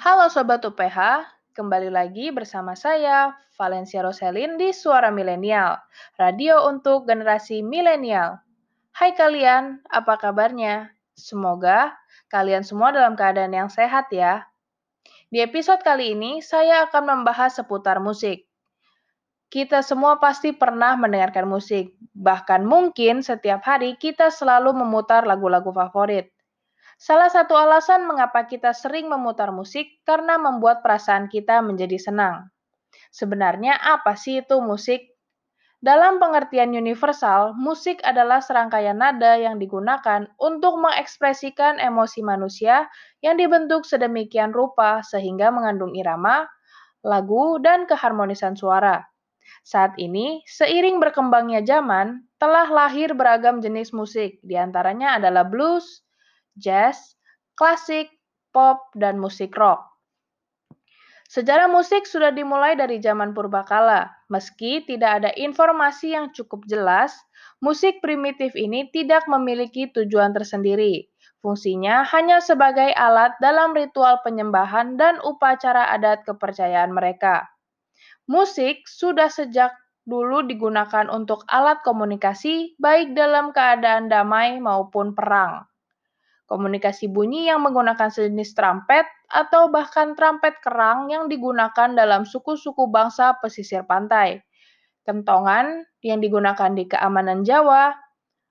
Halo Sobat UPH, kembali lagi bersama saya, Valencia Roselin di Suara Milenial, radio untuk generasi milenial. Hai kalian, apa kabarnya? Semoga kalian semua dalam keadaan yang sehat ya. Di episode kali ini, saya akan membahas seputar musik. Kita semua pasti pernah mendengarkan musik, bahkan mungkin setiap hari kita selalu memutar lagu-lagu favorit. Salah satu alasan mengapa kita sering memutar musik karena membuat perasaan kita menjadi senang. Sebenarnya apa sih itu musik? Dalam pengertian universal, musik adalah serangkaian nada yang digunakan untuk mengekspresikan emosi manusia yang dibentuk sedemikian rupa sehingga mengandung irama, lagu, dan keharmonisan suara. Saat ini, seiring berkembangnya zaman, telah lahir beragam jenis musik, di antaranya adalah blues, jazz, klasik, pop, dan musik rock. Sejarah musik sudah dimulai dari zaman purbakala. Meski tidak ada informasi yang cukup jelas, musik primitif ini tidak memiliki tujuan tersendiri. Fungsinya hanya sebagai alat dalam ritual penyembahan dan upacara adat kepercayaan mereka. Musik sudah sejak dulu digunakan untuk alat komunikasi, baik dalam keadaan damai maupun perang komunikasi bunyi yang menggunakan sejenis trompet atau bahkan trompet kerang yang digunakan dalam suku-suku bangsa pesisir pantai, kentongan yang digunakan di keamanan Jawa,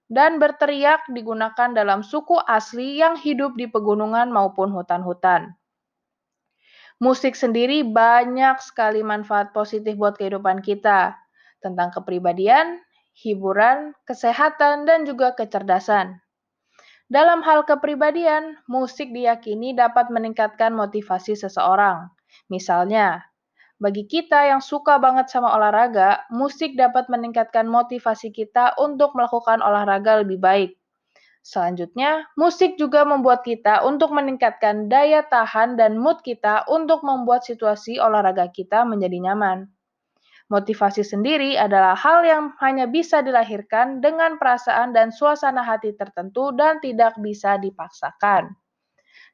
dan berteriak digunakan dalam suku asli yang hidup di pegunungan maupun hutan-hutan. Musik sendiri banyak sekali manfaat positif buat kehidupan kita, tentang kepribadian, hiburan, kesehatan, dan juga kecerdasan. Dalam hal kepribadian, musik diyakini dapat meningkatkan motivasi seseorang. Misalnya, bagi kita yang suka banget sama olahraga, musik dapat meningkatkan motivasi kita untuk melakukan olahraga lebih baik. Selanjutnya, musik juga membuat kita untuk meningkatkan daya tahan dan mood kita untuk membuat situasi olahraga kita menjadi nyaman. Motivasi sendiri adalah hal yang hanya bisa dilahirkan dengan perasaan dan suasana hati tertentu dan tidak bisa dipaksakan.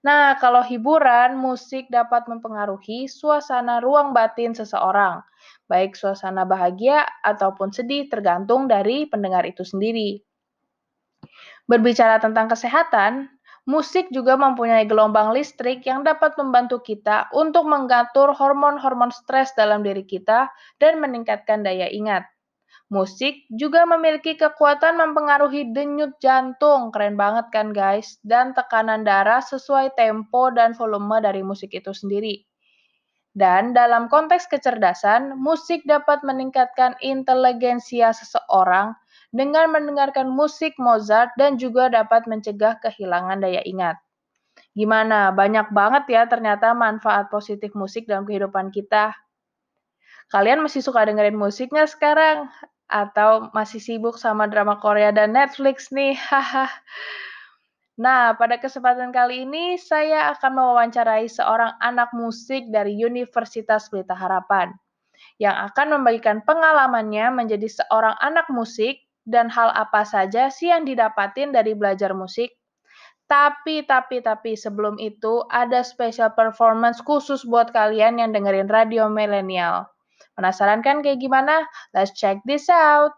Nah, kalau hiburan, musik dapat mempengaruhi suasana ruang batin seseorang, baik suasana bahagia ataupun sedih tergantung dari pendengar itu sendiri. Berbicara tentang kesehatan, Musik juga mempunyai gelombang listrik yang dapat membantu kita untuk mengatur hormon-hormon stres dalam diri kita dan meningkatkan daya ingat. Musik juga memiliki kekuatan mempengaruhi denyut jantung, keren banget kan guys, dan tekanan darah sesuai tempo dan volume dari musik itu sendiri. Dan dalam konteks kecerdasan, musik dapat meningkatkan inteligensia seseorang dengan mendengarkan musik Mozart dan juga dapat mencegah kehilangan daya ingat. Gimana? Banyak banget ya ternyata manfaat positif musik dalam kehidupan kita. Kalian masih suka dengerin musiknya sekarang? Atau masih sibuk sama drama Korea dan Netflix nih? Nah, pada kesempatan kali ini saya akan mewawancarai seorang anak musik dari Universitas Pelita Harapan yang akan membagikan pengalamannya menjadi seorang anak musik dan hal apa saja sih yang didapatin dari belajar musik? Tapi, tapi, tapi sebelum itu ada special performance khusus buat kalian yang dengerin radio milenial. Penasaran kan kayak gimana? Let's check this out.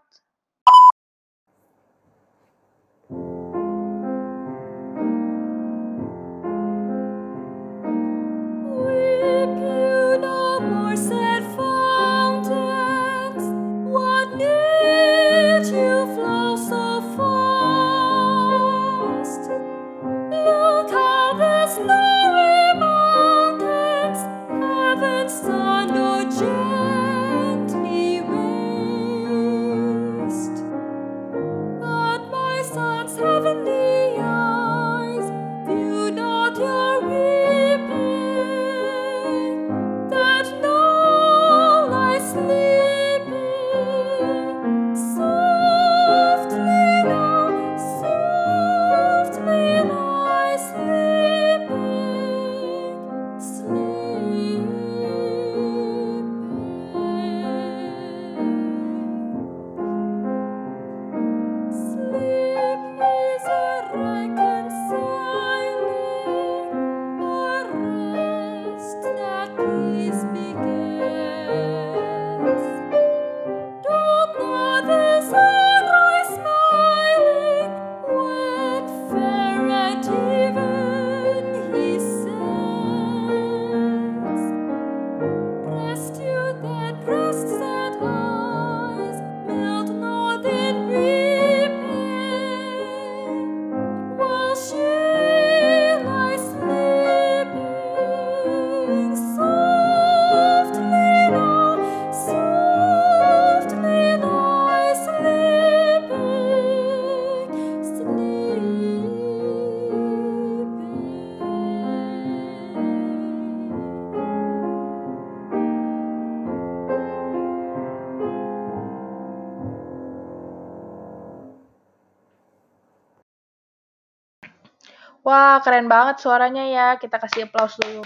Keren banget suaranya ya. Kita kasih aplaus dulu.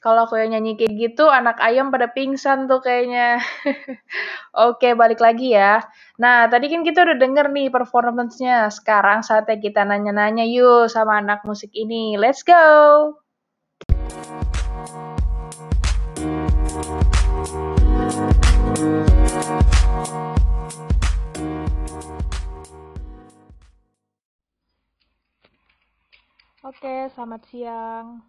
Kalau aku yang nyanyi kayak gitu, anak ayam pada pingsan tuh kayaknya. Oke, balik lagi ya. Nah, tadi kan kita udah denger nih performance-nya. Sekarang saatnya kita nanya-nanya yuk sama anak musik ini. Let's go! Oke, selamat siang.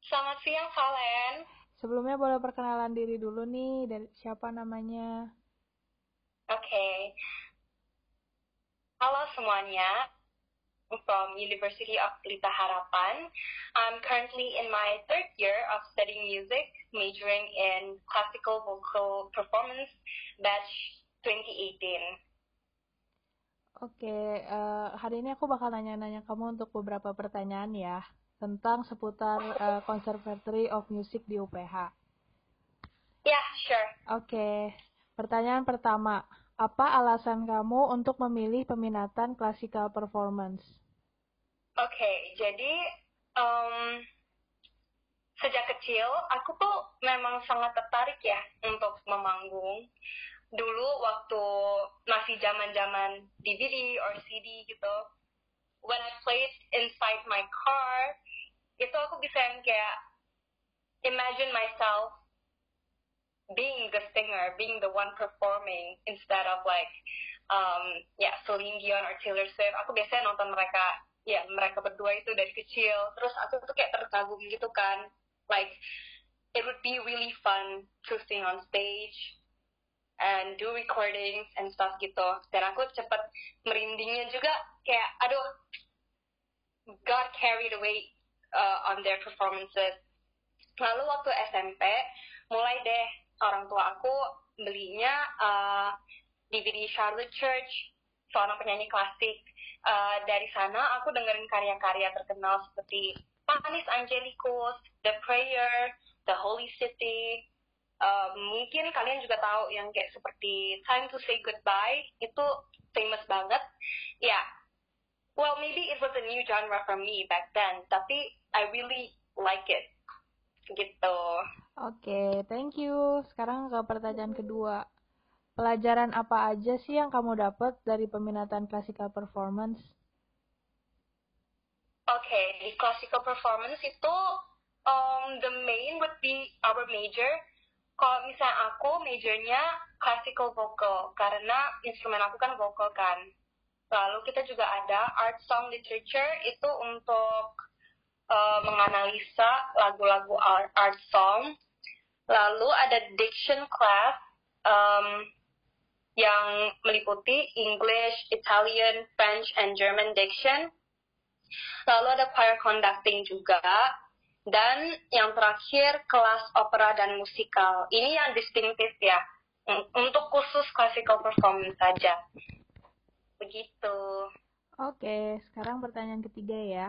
Selamat siang, Valen. Sebelumnya boleh perkenalan diri dulu nih, dari siapa namanya? Oke. Okay. Halo semuanya. from University of Pelita Harapan. I'm currently in my third year of studying music, majoring in classical vocal performance, batch 2018. Oke, okay, uh, hari ini aku bakal nanya-nanya kamu untuk beberapa pertanyaan ya tentang seputar uh, Conservatory of Music di UPH. Ya, yeah, sure. Oke, okay. pertanyaan pertama, apa alasan kamu untuk memilih peminatan classical performance? Oke, okay, jadi um, sejak kecil aku tuh memang sangat tertarik ya untuk memanggung dulu waktu masih zaman-zaman DVD or CD gitu when I played inside my car itu aku bisa yang kayak imagine myself being the singer, being the one performing instead of like um ya yeah, Celine Dion or Taylor Swift. Aku biasanya nonton mereka ya mereka berdua itu dari kecil. Terus aku tuh kayak terkagum gitu kan. Like it would be really fun to sing on stage and do recordings and stuff gitu. Dan aku cepet merindingnya juga kayak aduh got carried away uh, on their performances. Lalu waktu SMP mulai deh orang tua aku belinya uh, DVD Charlotte Church seorang penyanyi klasik. Uh, dari sana aku dengerin karya-karya terkenal seperti Panis Angelicus, The Prayer, The Holy City, um, mungkin kalian juga tahu yang kayak seperti Time to Say Goodbye itu famous banget. Ya yeah. well maybe it was a new genre for me back then tapi I really like it. Gitu. Oke okay, thank you. Sekarang ke pertanyaan kedua. Pelajaran apa aja sih yang kamu dapat dari peminatan classical performance? Oke, okay, di classical performance itu um, the main would be our major kalau misalnya aku majornya classical vocal karena instrumen aku kan vocal kan. Lalu kita juga ada art song literature itu untuk uh, menganalisa lagu-lagu art, art song. Lalu ada diction class um, yang meliputi English, Italian, French, and German diction. Lalu ada choir conducting juga dan yang terakhir, kelas opera dan musikal. Ini yang distinktif ya, untuk khusus classical performance saja. Begitu. Oke, sekarang pertanyaan ketiga ya.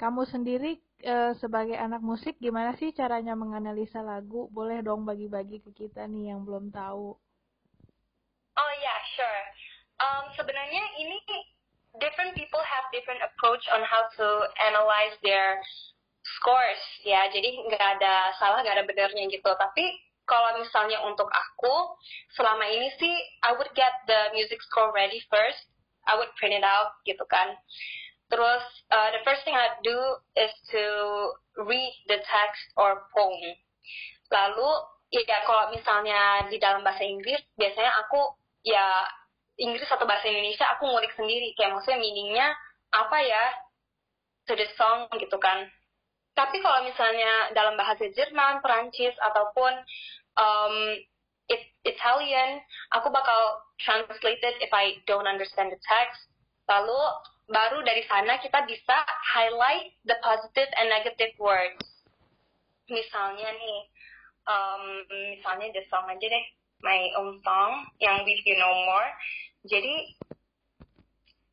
Kamu sendiri e, sebagai anak musik, gimana sih caranya menganalisa lagu? Boleh dong bagi-bagi ke kita nih yang belum tahu. Oh ya, yeah, sure. Um, sebenarnya ini different people have different approach on how to analyze their scores ya. Jadi nggak ada salah nggak ada benarnya gitu. Tapi kalau misalnya untuk aku selama ini sih I would get the music score ready first. I would print it out gitu kan. Terus uh, the first thing I do is to read the text or poem. Lalu ya kalau misalnya di dalam bahasa Inggris biasanya aku ya Inggris atau bahasa Indonesia aku ngulik sendiri. Kayak maksudnya meaningnya apa ya? To the song gitu kan. Tapi kalau misalnya dalam bahasa Jerman, Perancis ataupun um, it, Italian aku bakal translate it if I don't understand the text. Lalu baru dari sana kita bisa highlight the positive and negative words. Misalnya nih um, misalnya the song aja deh. My own song yang With You No More. Jadi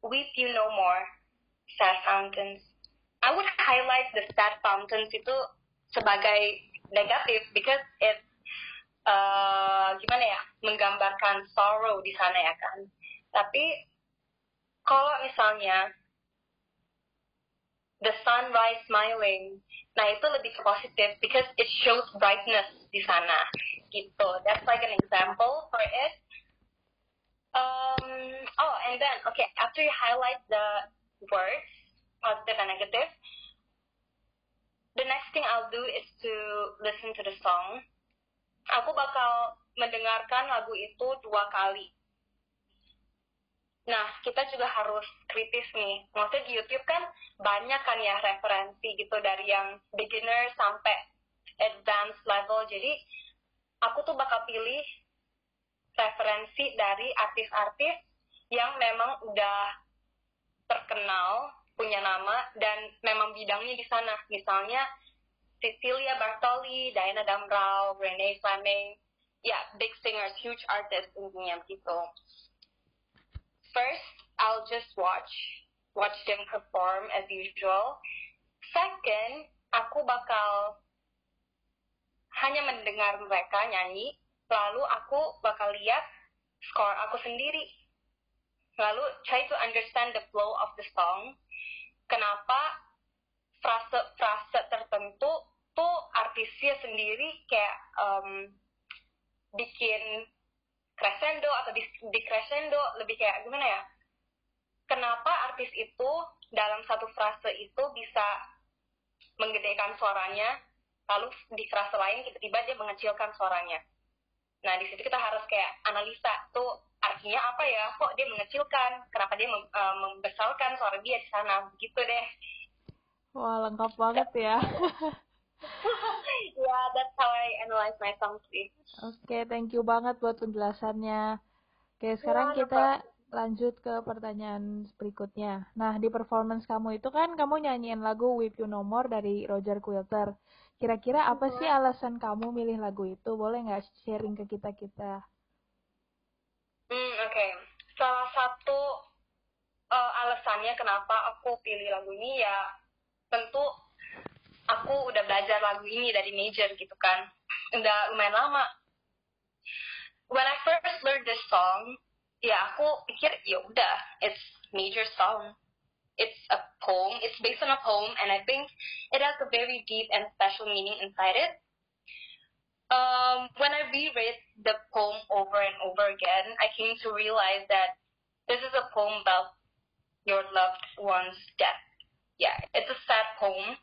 With You No More, Sad Fountains. I would highlight the Sad Fountains itu sebagai negatif because it uh, gimana ya menggambarkan sorrow di sana ya kan. Tapi kalau misalnya the sunrise smiling. Nah itu lebih ke positif because it shows brightness di sana. Gitu. That's like an example for it. Um, oh, and then okay, after you highlight the words, positive and negative, the next thing I'll do is to listen to the song. Aku bakal mendengarkan lagu itu dua kali Nah, kita juga harus kritis nih. Maksudnya di YouTube kan banyak kan ya referensi gitu dari yang beginner sampai advanced level. Jadi, aku tuh bakal pilih referensi dari artis-artis yang memang udah terkenal, punya nama, dan memang bidangnya di sana. Misalnya, Cecilia Bartoli, Diana Damrau, Renee Fleming, ya, yeah, big singers, huge artists intinya gitu first, I'll just watch, watch them perform as usual. Second, aku bakal hanya mendengar mereka nyanyi, lalu aku bakal lihat score aku sendiri. Lalu try to understand the flow of the song. Kenapa frase-frase tertentu tuh artisnya sendiri kayak um, bikin crescendo atau di, crescendo lebih kayak gimana ya kenapa artis itu dalam satu frase itu bisa menggedekan suaranya lalu di frase lain tiba-tiba dia mengecilkan suaranya nah di situ kita harus kayak analisa tuh artinya apa ya kok dia mengecilkan kenapa dia mem, uh, membesarkan suara dia di sana begitu deh wah lengkap banget ya yeah, that's how I analyze my songs sih. Oke, okay, thank you banget buat penjelasannya. Oke, okay, sekarang yeah, kita lanjut ke pertanyaan berikutnya. Nah, di performance kamu itu kan kamu nyanyiin lagu With You No More dari Roger Quilter. Kira-kira apa sih alasan kamu milih lagu itu? Boleh nggak sharing ke kita-kita? Hmm, oke. Okay. Salah satu uh, alasannya kenapa aku pilih lagu ini ya tentu aku udah belajar lagu ini dari major gitu kan udah lumayan lama when I first learned this song ya aku pikir ya udah it's major song it's a poem it's based on a poem and I think it has a very deep and special meaning inside it um, when I reread the poem over and over again I came to realize that this is a poem about your loved one's death yeah it's a sad poem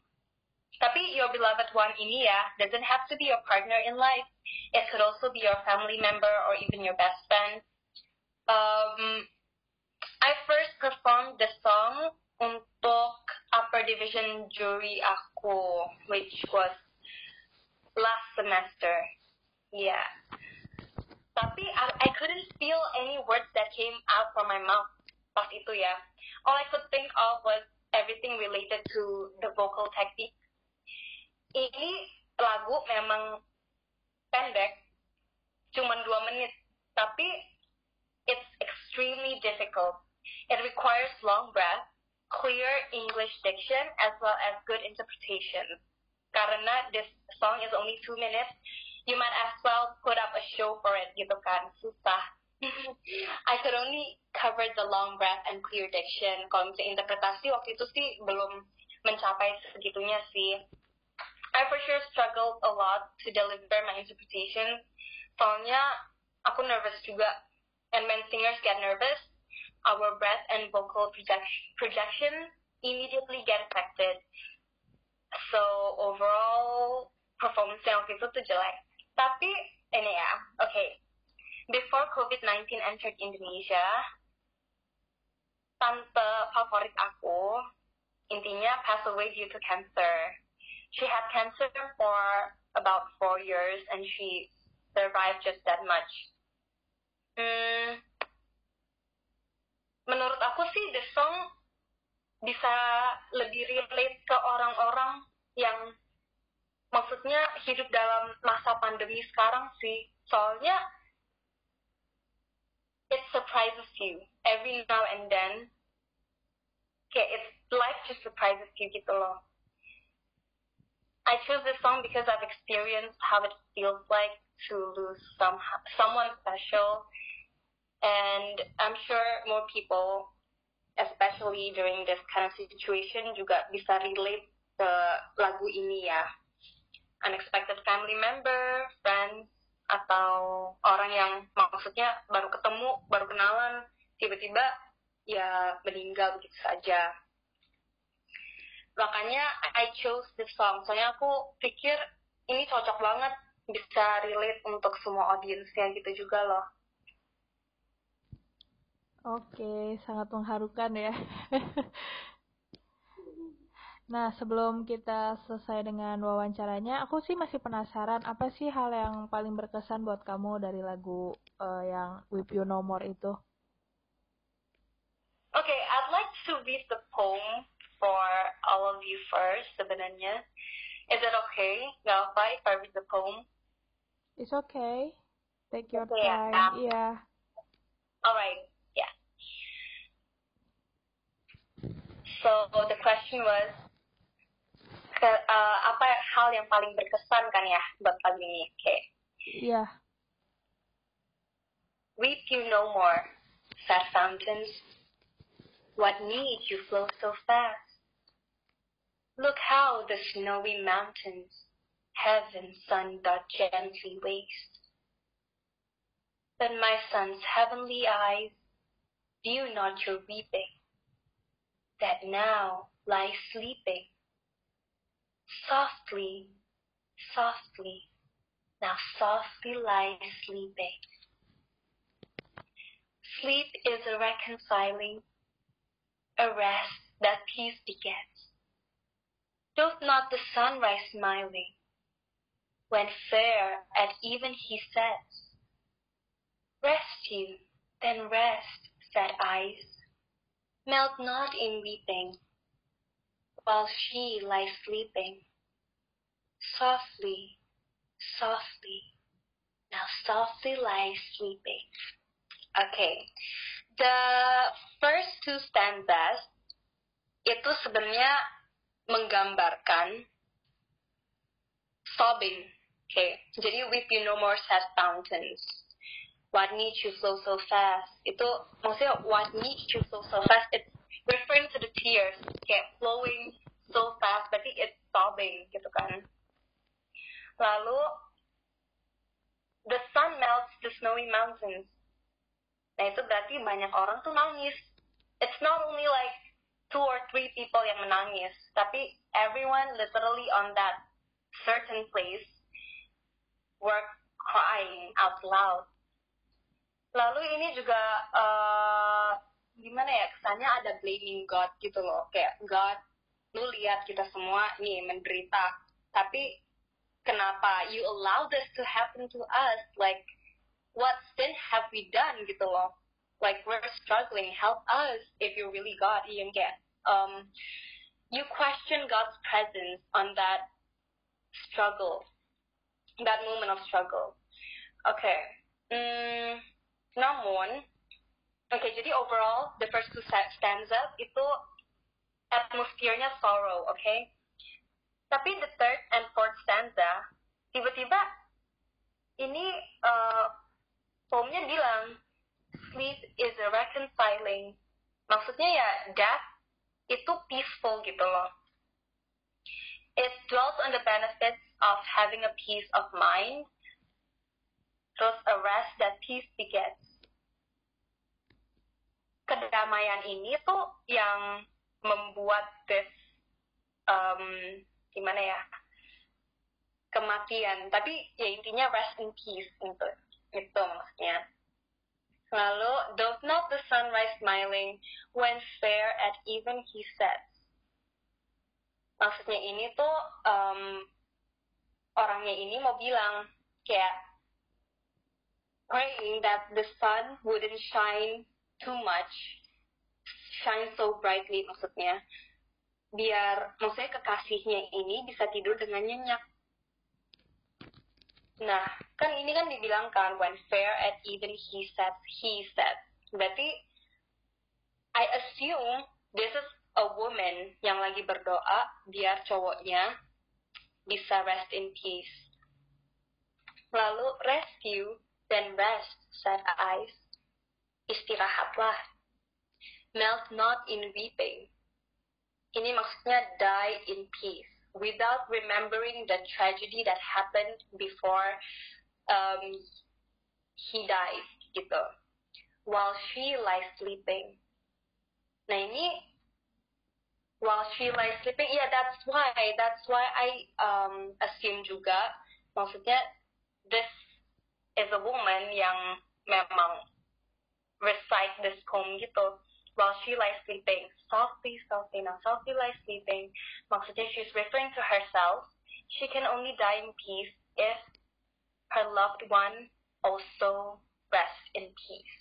Tapi your beloved one ini ya doesn't have to be your partner in life. It could also be your family member or even your best friend. Um, I first performed the song untuk upper division jury aku, which was last semester. Yeah. Tapi I, I couldn't feel any words that came out from my mouth pas itu ya. All I could think of was everything related to the vocal technique ini lagu memang pendek, cuma dua menit, tapi it's extremely difficult. It requires long breath, clear English diction, as well as good interpretation. Karena this song is only two minutes, you might as well put up a show for it gitu kan, susah. I could only cover the long breath and clear diction. Kalau misalnya interpretasi waktu itu sih belum mencapai segitunya sih. I for sure struggled a lot to deliver my interpretation. Soalnya aku nervous juga. And when singers get nervous, our breath and vocal projection immediately get affected. So overall performance waktu itu tuh jelek. Tapi ini ya, oke. Okay. Before COVID-19 entered Indonesia, tante favorit aku intinya passed away due to cancer she had cancer for about four years and she survived just that much. Hmm, menurut aku sih the song bisa lebih relate ke orang-orang yang maksudnya hidup dalam masa pandemi sekarang sih. Soalnya it surprises you every now and then. Kayak it's life just surprises you gitu loh. I chose this song because I've experienced how it feels like to lose some someone special, and I'm sure more people especially during this kind of situation juga bisa relate ke lagu ini ya. Unexpected family member, friends, atau orang yang maksudnya baru ketemu, baru kenalan, tiba-tiba ya meninggal begitu saja. Makanya I chose this song, soalnya aku pikir ini cocok banget bisa relate untuk semua audiensnya gitu juga loh. Oke, sangat mengharukan ya. nah, sebelum kita selesai dengan wawancaranya, aku sih masih penasaran apa sih hal yang paling berkesan buat kamu dari lagu uh, yang With You No More itu? Oke, okay, I'd like to read the poem for all of you first sebenarnya. Is it okay? Gak apa if I read the poem? It's okay. Take your okay, time. Yeah. yeah. Alright. So the question was, ke, uh, apa hal yang paling berkesan kan ya buat pagi ini? Oke. Okay. Yeah. Weep you no more, sad fountains. What need you flow so fast? Look how the snowy mountains, heaven sun doth gently waste. But my son's heavenly eyes view not your weeping that now lies sleeping. Softly, softly, now softly lies sleeping. Sleep is a reconciling, a rest that peace begets. Doth not the sunrise smiling, when fair at even he sets? Rest you, then rest, sad eyes melt not in weeping, while she lies sleeping. Softly, softly, now softly lies sleeping. Okay, the first two stanzas itu sebenarnya menggambarkan sobbing. Okay, jadi weep you no more sad fountains what needs you flow so fast. Itu maksudnya what needs you flow so fast it's referring to the tears. Kayak flowing so fast berarti it's sobbing gitu kan. Lalu the sun melts the snowy mountains. Nah itu berarti banyak orang tuh nangis. It's not only like two or three people yang menangis tapi everyone literally on that certain place were crying out loud lalu ini juga uh, gimana ya kesannya ada blaming God gitu loh. Kayak God lu lihat kita semua nih menderita. Tapi kenapa you allow this to happen to us? Like what sin have we done? Gitu loh. Like we're struggling. Help us if you really God. Yang kayak um, you question God's presence on that struggle. That moment of struggle. Okay. Mm, namun, oke okay, jadi overall the first two stanzas itu atmosfernya sorrow, oke? Okay? Tapi the third and fourth stanza tiba-tiba ini uh, poemnya bilang sleep is a reconciling. Maksudnya ya death itu peaceful gitu loh. It dwells on the benefits of having a peace of mind, terus a rest that peace begets kedamaian ini tuh yang membuat this um, gimana ya kematian. Tapi ya intinya rest in peace gitu itu maksudnya. Lalu does not the sunrise smiling when fair at even he sets? Maksudnya ini tuh um, orangnya ini mau bilang kayak praying that the sun wouldn't shine too much shine so brightly maksudnya. Biar maksudnya kekasihnya ini bisa tidur dengan nyenyak. Nah kan ini kan dibilang kan when fair at even he said he said. Berarti I assume this is a woman yang lagi berdoa biar cowoknya bisa rest in peace. Lalu rescue dan rest said eyes istirahatlah. melt not in weeping. Ini maksudnya die in peace without remembering the tragedy that happened before um, he died gitu. While she lies sleeping. Nah ini while she lies sleeping, yeah that's why that's why I um, assume juga maksudnya this is a woman yang memang recite this poem gitu while she lies sleeping. Softly, softly, now softly lies sleeping. Maksudnya she's referring to herself. She can only die in peace if her loved one also rests in peace.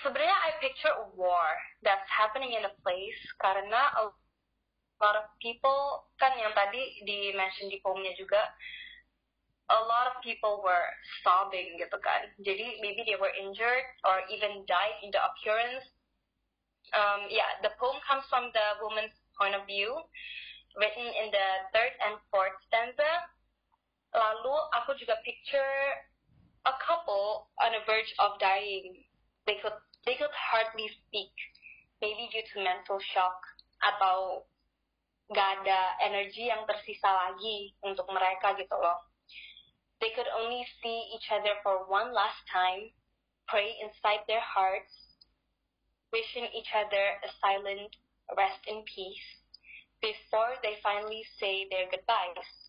Sebenarnya I picture a war that's happening in a place karena a lot of people kan yang tadi di mention di poemnya juga a lot of people were sobbing gitu kan. Jadi maybe they were injured or even died in the occurrence um, yeah, the poem comes from the woman's point of view, written in the third and fourth stanza. Lalu aku juga picture a couple on the verge of dying. They could they could hardly speak, maybe due to mental shock atau gak ada energi yang tersisa lagi untuk mereka gitu loh. They could only see each other for one last time, pray inside their hearts, wishing each other a silent rest in peace before they finally say their goodbyes.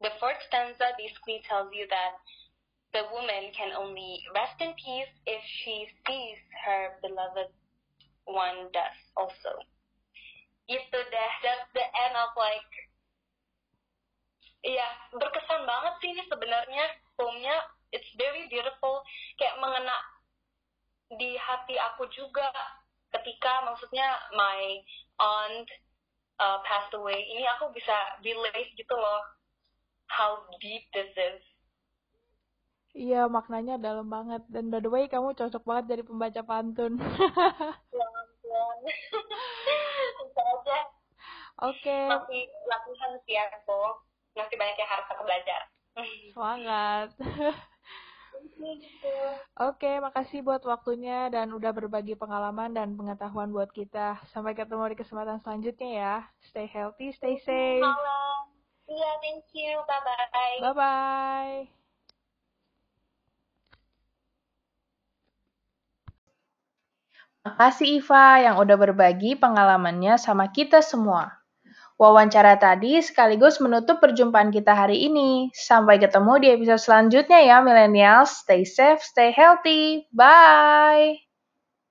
The fourth stanza basically tells you that the woman can only rest in peace if she sees her beloved one does also. Itu deh, that's the end of like Iya, berkesan banget sih ini sebenarnya poemnya. It's very beautiful, kayak mengena di hati aku juga ketika maksudnya my aunt uh, passed away ini aku bisa relate gitu loh how deep this is Iya, maknanya dalam banget. Dan by the way, kamu cocok banget jadi pembaca pantun. ya ampun. Bisa aja. Oke. Okay. Masih latihan sih aku. Masih banyak yang harus aku belajar. Semangat. Oke, makasih buat waktunya dan udah berbagi pengalaman dan pengetahuan buat kita. Sampai ketemu di kesempatan selanjutnya ya. Stay healthy, stay safe. Halo. Iya, thank you. Bye-bye. Bye-bye. Makasih Iva yang udah berbagi pengalamannya sama kita semua. Wawancara tadi sekaligus menutup perjumpaan kita hari ini. Sampai ketemu di episode selanjutnya ya, millennials. Stay safe, stay healthy. Bye!